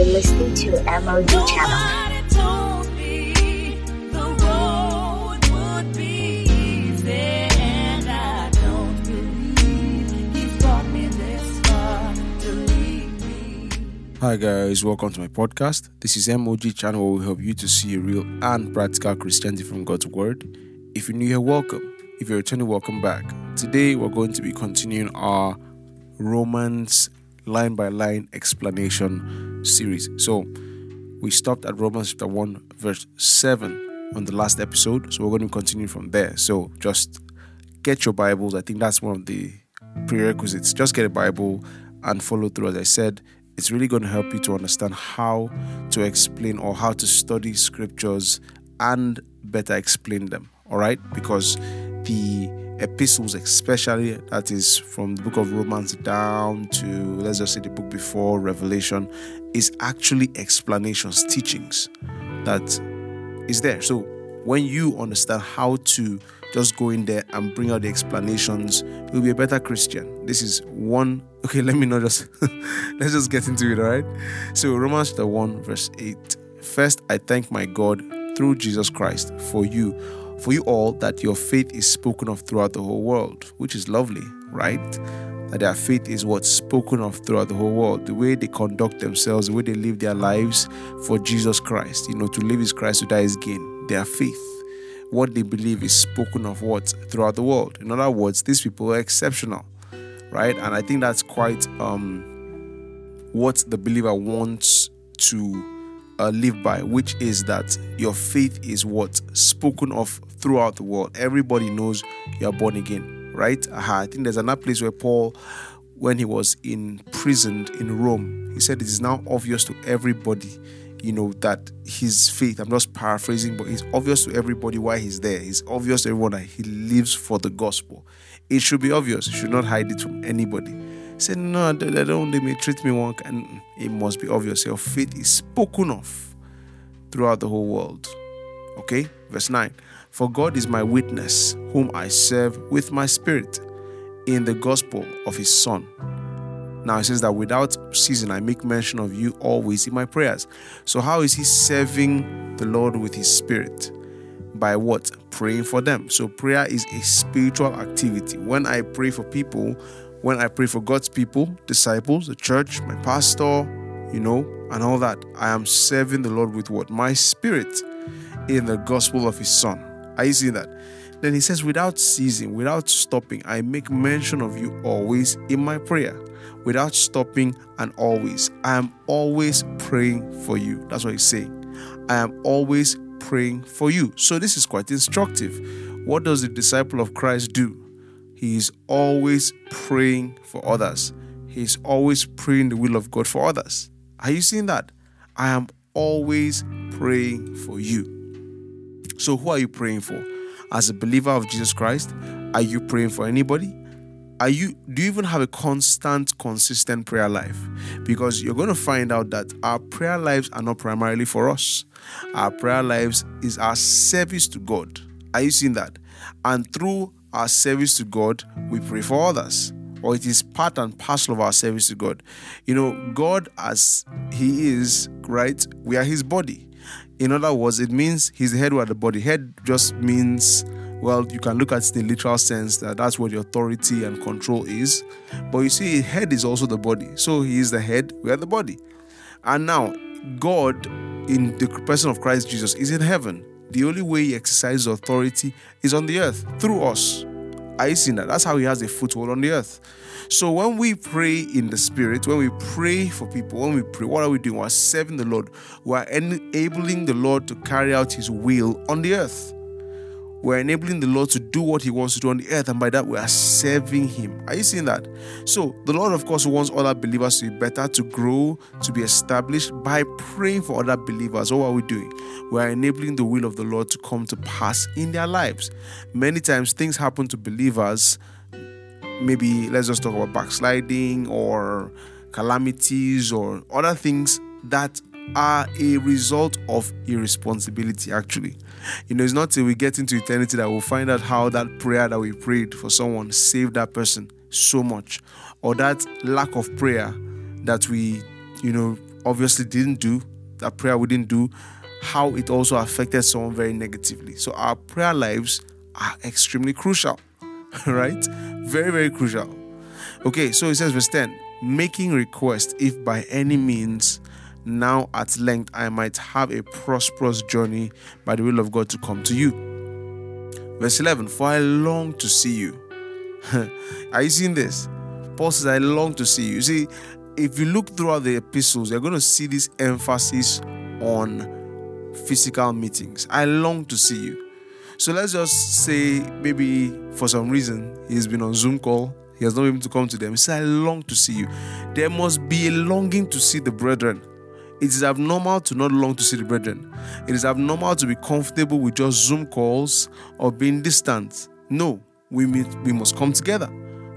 You're listening to MOG Channel. Somebody told me the road would be easy, and I don't believe he's brought me this far to leave me. Hi guys, welcome to my podcast. This is MOG channel where we help you to see a real and practical Christianity from God's Word. If you're new here, welcome. If you're returning, welcome back. Today we're going to be continuing our Romans line by line explanation series. So we stopped at Romans chapter 1, verse 7 on the last episode. So we're going to continue from there. So just get your Bibles. I think that's one of the prerequisites. Just get a Bible and follow through. As I said, it's really going to help you to understand how to explain or how to study scriptures and better explain them. All right? Because the epistles, especially that is from the book of Romans down to let's just say the book before Revelation, is actually explanations, teachings that is there. So when you understand how to just go in there and bring out the explanations, you'll be a better Christian. This is one. Okay, let me not just let's just get into it. All right. So Romans chapter one verse eight. First, I thank my God through Jesus Christ for you, for you all that your faith is spoken of throughout the whole world, which is lovely, right? That their faith is what's spoken of throughout the whole world. The way they conduct themselves, the way they live their lives for Jesus Christ. You know, to live is Christ, to die is gain. Their faith what they believe is spoken of what throughout the world. In other words, these people are exceptional, right? And I think that's quite um, what the believer wants to uh, live by, which is that your faith is what spoken of throughout the world. Everybody knows you are born again, right? Aha, I think there's another place where Paul, when he was imprisoned in Rome, he said it is now obvious to everybody you know that his faith i'm just paraphrasing but it's obvious to everybody why he's there. It's obvious to everyone that he lives for the gospel. It should be obvious. You should not hide it from anybody. Say no they, they don't they may treat me wrong. and it must be obvious. Your faith is spoken of throughout the whole world. Okay? Verse 9 for god is my witness whom i serve with my spirit in the gospel of his son now it says that without ceasing, I make mention of you always in my prayers. So, how is he serving the Lord with his spirit? By what? Praying for them. So, prayer is a spiritual activity. When I pray for people, when I pray for God's people, disciples, the church, my pastor, you know, and all that, I am serving the Lord with what? My spirit in the gospel of his son. Are you seeing that? Then he says, without ceasing, without stopping, I make mention of you always in my prayer without stopping and always. I am always praying for you. That's what he's saying. I am always praying for you. So this is quite instructive. What does the disciple of Christ do? He is always praying for others. He is always praying the will of God for others. Are you seeing that? I am always praying for you. So who are you praying for? As a believer of Jesus Christ, are you praying for anybody? are you do you even have a constant consistent prayer life? Because you're going to find out that our prayer lives are not primarily for us. Our prayer lives is our service to god. Are you seeing that? And through our service to god we pray for others. Or it is part and parcel of our service to god. You know god as he is right we are his body in other words it means the head of the body head just means well, you can look at the literal sense that that's where the authority and control is. But you see, head is also the body. So he is the head, we are the body. And now, God, in the person of Christ Jesus, is in heaven. The only way he exercises authority is on the earth through us. Are you seeing that? That's how he has a foothold on the earth. So when we pray in the spirit, when we pray for people, when we pray, what are we doing? We're serving the Lord. We're enabling the Lord to carry out his will on the earth. We're enabling the Lord to do what He wants to do on the earth, and by that, we are serving Him. Are you seeing that? So, the Lord, of course, wants other believers to be better, to grow, to be established by praying for other believers. What are we doing? We are enabling the will of the Lord to come to pass in their lives. Many times, things happen to believers. Maybe let's just talk about backsliding or calamities or other things that are a result of irresponsibility, actually. You know, it's not till we get into eternity that we'll find out how that prayer that we prayed for someone saved that person so much, or that lack of prayer that we, you know, obviously didn't do, that prayer we didn't do, how it also affected someone very negatively. So our prayer lives are extremely crucial, right? Very, very crucial. Okay, so it says, verse 10 making request if by any means now at length I might have a prosperous journey by the will of God to come to you. Verse 11 For I long to see you. Are you seeing this? Paul says, I long to see you. You see, if you look throughout the epistles, you're going to see this emphasis on physical meetings. I long to see you. So let's just say maybe for some reason he's been on Zoom call, he has not been able to come to them. He said, I long to see you. There must be a longing to see the brethren. It is abnormal to not long to see the brethren. It is abnormal to be comfortable with just Zoom calls or being distant. No, we meet, we must come together.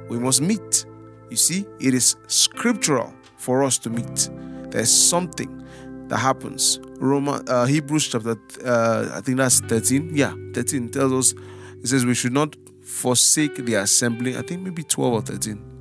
We must meet. You see, it is scriptural for us to meet. There's something that happens. Roman uh, Hebrews chapter uh, I think that's 13. Yeah, 13 tells us it says we should not forsake the assembling. I think maybe 12 or 13.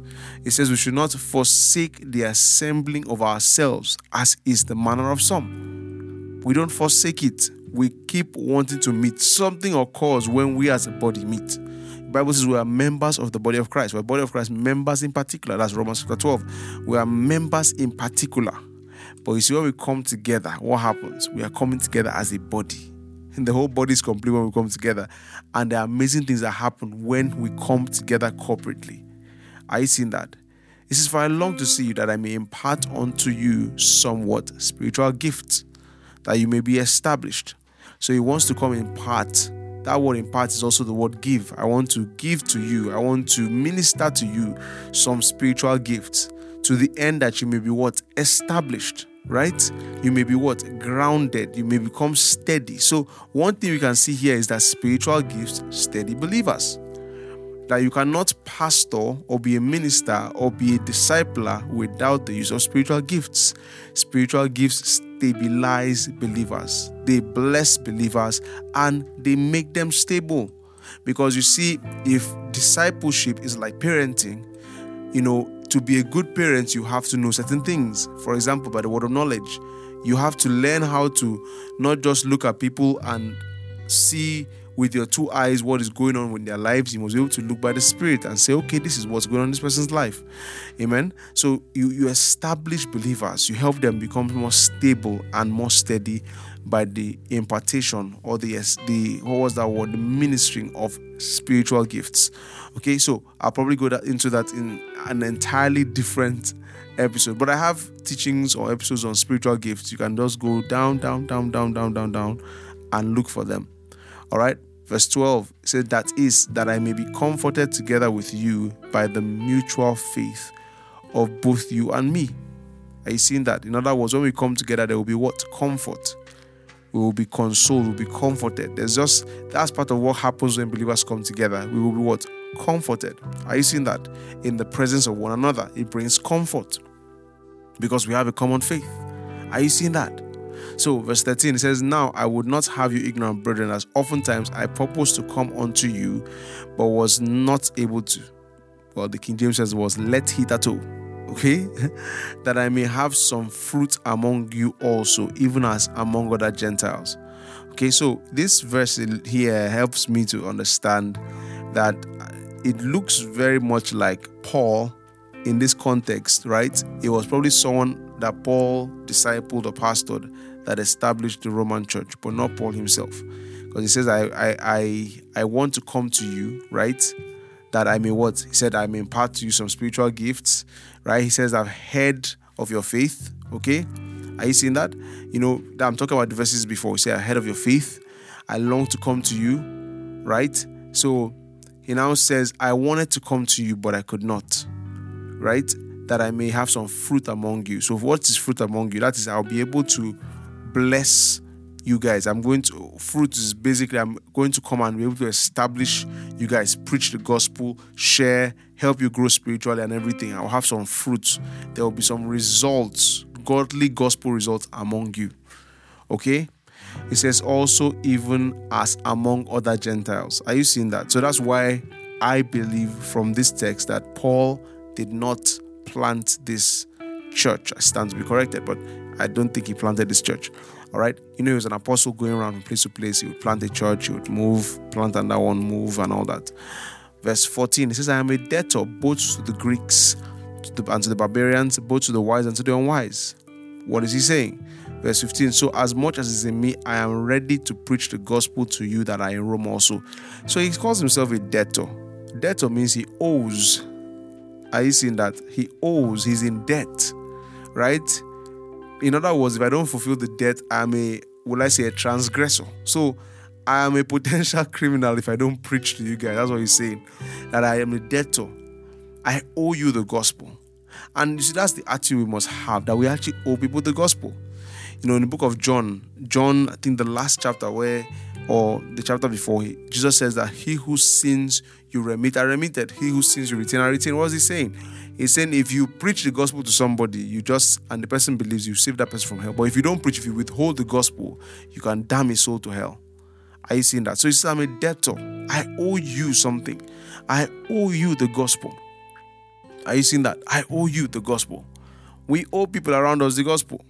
It says we should not forsake the assembling of ourselves as is the manner of some. We don't forsake it. We keep wanting to meet. Something occurs when we as a body meet. The Bible says we are members of the body of Christ. We're body of Christ, members in particular. That's Romans chapter 12. We are members in particular. But you see, when we come together, what happens? We are coming together as a body. And the whole body is complete when we come together. And are amazing things that happen when we come together corporately. You seeing that? It says, For I long to see you that I may impart unto you somewhat spiritual gifts, that you may be established. So he wants to come impart. That word impart is also the word give. I want to give to you, I want to minister to you some spiritual gifts to the end that you may be what? Established right? You may be what? Grounded. You may become steady. So, one thing we can see here is that spiritual gifts steady believers. That you cannot pastor or be a minister or be a discipler without the use of spiritual gifts. Spiritual gifts stabilize believers, they bless believers, and they make them stable. Because you see, if discipleship is like parenting, you know, to be a good parent, you have to know certain things. For example, by the word of knowledge, you have to learn how to not just look at people and see with your two eyes what is going on in their lives. You must be able to look by the Spirit and say, okay, this is what's going on in this person's life. Amen. So you, you establish believers, you help them become more stable and more steady by the impartation or the the what was that word the ministering of spiritual gifts okay so i'll probably go that, into that in an entirely different episode but i have teachings or episodes on spiritual gifts you can just go down down down down down down down and look for them all right verse 12 says, that is that i may be comforted together with you by the mutual faith of both you and me are you seeing that in other words when we come together there will be what comfort we will be consoled, we'll be comforted. There's just that's part of what happens when believers come together. We will be what? Comforted. Are you seeing that? In the presence of one another, it brings comfort because we have a common faith. Are you seeing that? So, verse 13 it says, Now I would not have you ignorant, brethren, as oftentimes I purposed to come unto you, but was not able to. Well, the King James says, was let hitherto okay? That i may have some fruit among you also even as among other gentiles. Okay so this verse here helps me to understand that it looks very much like paul in this context right? It was probably someone that paul discipled or pastored that established the roman church but not paul himself because he says I, I i i want to come to you right that I may what? He said, I may impart to you some spiritual gifts, right? He says, I've heard of your faith. Okay. Are you seeing that? You know, I'm talking about the verses before. He said, I heard of your faith. I long to come to you, right? So he now says, I wanted to come to you, but I could not, right? That I may have some fruit among you. So, what is fruit among you? That is, I'll be able to bless you guys. I'm going to fruit is basically I'm going to come and be able to establish you guys, preach the gospel, share, help you grow spiritually and everything. I'll have some fruits. There will be some results, godly gospel results among you. Okay? It says also even as among other Gentiles. Are you seeing that? So that's why I believe from this text that Paul did not plant this church. I stand to be corrected, but I don't think he planted this church. All right. You know, he was an apostle going around from place to place. He would plant a church, he would move, plant another one, move, and all that. Verse 14, he says, I am a debtor both to the Greeks and to the barbarians, both to the wise and to the unwise. What is he saying? Verse 15, so as much as is in me, I am ready to preach the gospel to you that are in Rome also. So he calls himself a debtor. Debtor means he owes. Are you seeing that? He owes, he's in debt, right? In other words, if I don't fulfill the debt, I'm a, will I say, a transgressor. So I am a potential criminal if I don't preach to you guys. That's what he's saying. That I am a debtor. I owe you the gospel. And you see, that's the attitude we must have that we actually owe people the gospel. You know, in the book of John, John, I think the last chapter where, or the chapter before, Jesus says that he who sins you remit are remitted. He who sins you retain are retained. What is he saying? He's saying if you preach the gospel to somebody, you just and the person believes you save that person from hell. But if you don't preach, if you withhold the gospel, you can damn his soul to hell. Are you seeing that? So he says, I'm a debtor. I owe you something. I owe you the gospel. Are you seeing that? I owe you the gospel. We owe people around us the gospel.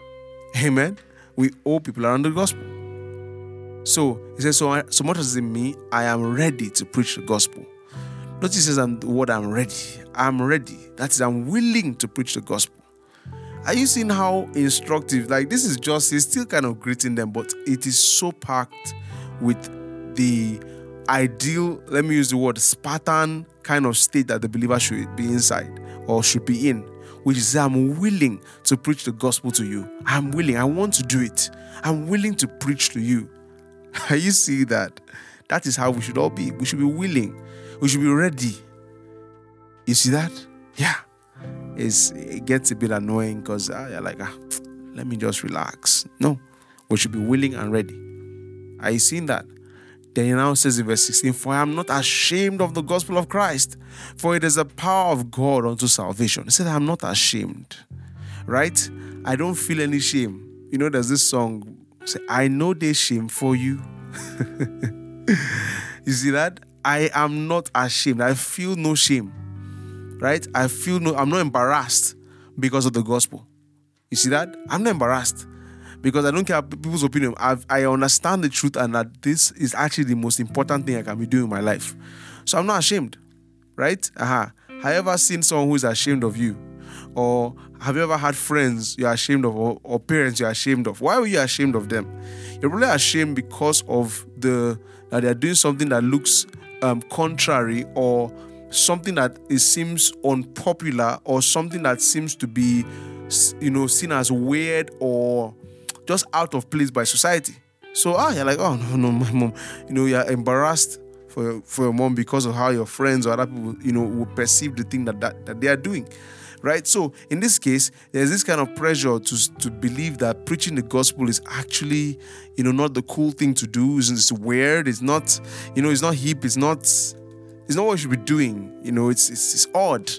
Amen. We owe people around the gospel. So he says, So, so much as in me, I am ready to preach the gospel. Notice he says, I'm the word I'm ready. I'm ready. That is, I'm willing to preach the gospel. Are you seeing how instructive? Like this is just he's still kind of greeting them, but it is so packed with the ideal, let me use the word Spartan kind of state that the believer should be inside or should be in, which is I'm willing to preach the gospel to you. I'm willing. I want to do it. I'm willing to preach to you. You see that? That is how we should all be. We should be willing. We should be ready. You see that? Yeah. It's, it gets a bit annoying because ah, you're like, ah, let me just relax. No, we should be willing and ready. Are you seeing that? Then he now says in verse 16, For I am not ashamed of the gospel of Christ, for it is the power of God unto salvation. He said, I'm not ashamed. Right? I don't feel any shame. You know, there's this song, say, I know there's shame for you. you see that? I am not ashamed. I feel no shame. Right? I feel no, I'm not embarrassed because of the gospel. You see that? I'm not embarrassed because I don't care people's opinion. I've, I understand the truth and that this is actually the most important thing I can be doing in my life. So I'm not ashamed, right? Uh-huh. Have you ever seen someone who is ashamed of you? Or have you ever had friends you're ashamed of or, or parents you're ashamed of? Why were you ashamed of them? You're probably ashamed because of the that they're doing something that looks um, contrary or something that it seems unpopular or something that seems to be you know seen as weird or just out of place by society. So ah, you're like, oh no, no, my mom, you know, you're embarrassed for for your mom because of how your friends or other people, you know, will perceive the thing that, that, that they are doing. Right? So in this case, there's this kind of pressure to, to believe that preaching the gospel is actually, you know, not the cool thing to do. It's, it's weird. It's not, you know, it's not hip. It's not, it's not what you should be doing. You know, it's it's, it's odd.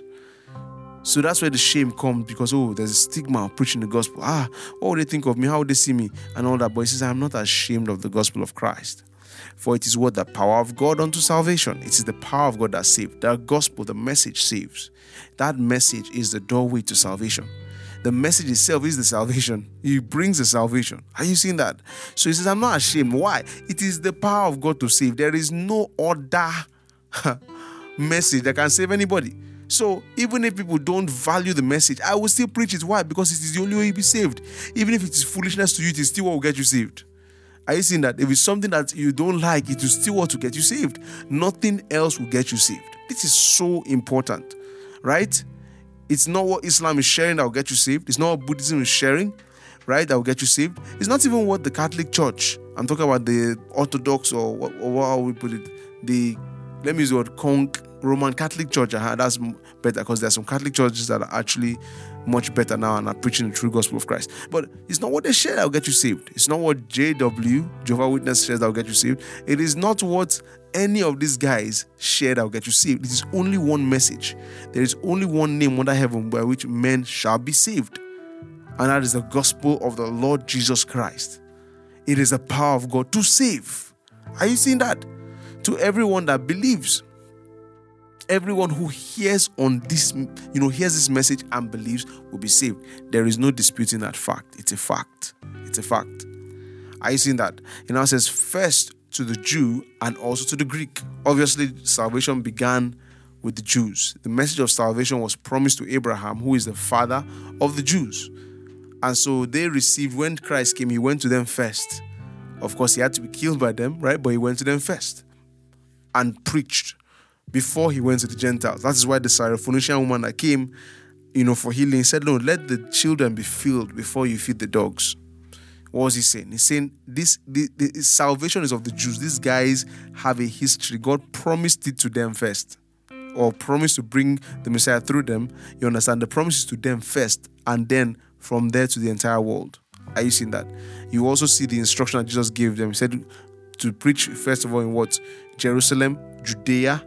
So that's where the shame comes because, oh, there's a stigma of preaching the gospel. Ah, what would they think of me? How would they see me? And all that. But he says, I'm not ashamed of the gospel of Christ. For it is what the power of God unto salvation. It is the power of God that saves. The gospel, the message saves. That message is the doorway to salvation. The message itself is the salvation. He brings the salvation. Are you seeing that? So he says, I'm not ashamed. Why? It is the power of God to save. There is no other message that can save anybody. So even if people don't value the message, I will still preach it. Why? Because it is the only way you'll be saved. Even if it is foolishness to you, it is still what will get you saved. Are you seeing that? If it's something that you don't like, it will still want to get you saved. Nothing else will get you saved. This is so important, right? It's not what Islam is sharing that will get you saved. It's not what Buddhism is sharing, right? That will get you saved. It's not even what the Catholic Church. I'm talking about the Orthodox or what, or how we put it. The let me use the word conk Roman Catholic Church. Uh, that's better because there's some Catholic churches that are actually much better now and are preaching the true gospel of Christ. But it's not what they share that will get you saved. It's not what JW, Jehovah Witness, shares that will get you saved. It is not what any of these guys share that will get you saved. It is only one message. There is only one name under heaven by which men shall be saved. And that is the gospel of the Lord Jesus Christ. It is the power of God to save. Are you seeing that? To everyone that believes. everyone who hears on this, you know, hears this message and believes will be saved. There is no disputing that fact. It's a fact. It's a fact. Are you seeing that? It now says first to the Jew and also to the Greek. Obviously, salvation began with the Jews. The message of salvation was promised to Abraham, who is the father of the Jews. And so they received, when Christ came, he went to them first. Of course, he had to be killed by them, right? But he went to them first and preached before he went to the Gentiles. That is why the Syrophoenician woman that came, you know, for healing said, No, let the children be filled before you feed the dogs. What was he saying? He's saying this the, salvation is of the Jews. These guys have a history. God promised it to them first, or promised to bring the Messiah through them. You understand? The promise is to them first, and then from there to the entire world. Are you seeing that? You also see the instruction that Jesus gave them. He said to preach first of all in what? Jerusalem, Judea.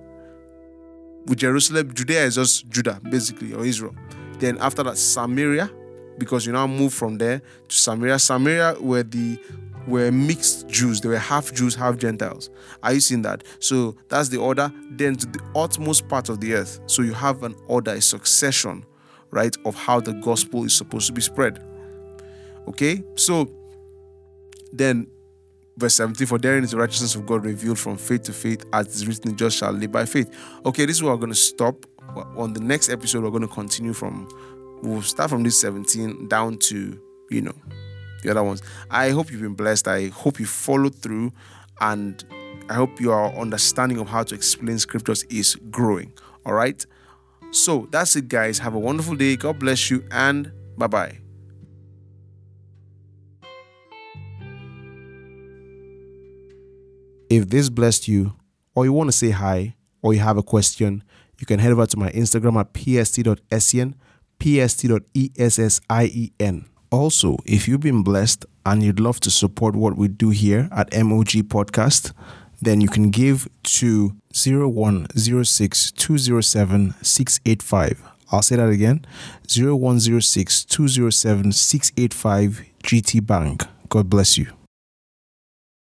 With Jerusalem, Judea is just Judah, basically, or Israel. Then after that, Samaria, because you now move from there to Samaria. Samaria were the were mixed Jews. They were half Jews, half Gentiles. Are you seeing that? So that's the order. Then to the utmost part of the earth. So you have an order, a succession, right, of how the gospel is supposed to be spread. Okay, so then verse 17 for therein is the righteousness of god revealed from faith to faith as is written just shall live by faith. Okay this is where we're going to stop on the next episode we're going to continue from we'll start from this 17 down to you know the other ones. I hope you've been blessed. I hope you followed through and i hope your understanding of how to explain scriptures is growing. All right? So that's it guys. Have a wonderful day. God bless you and bye bye If this blessed you, or you want to say hi, or you have a question, you can head over to my Instagram at pst.sien, pst.essien. Also, if you've been blessed and you'd love to support what we do here at MOG Podcast, then you can give to 0106 207 685. I'll say that again 0106 207 685 GT Bank. God bless you.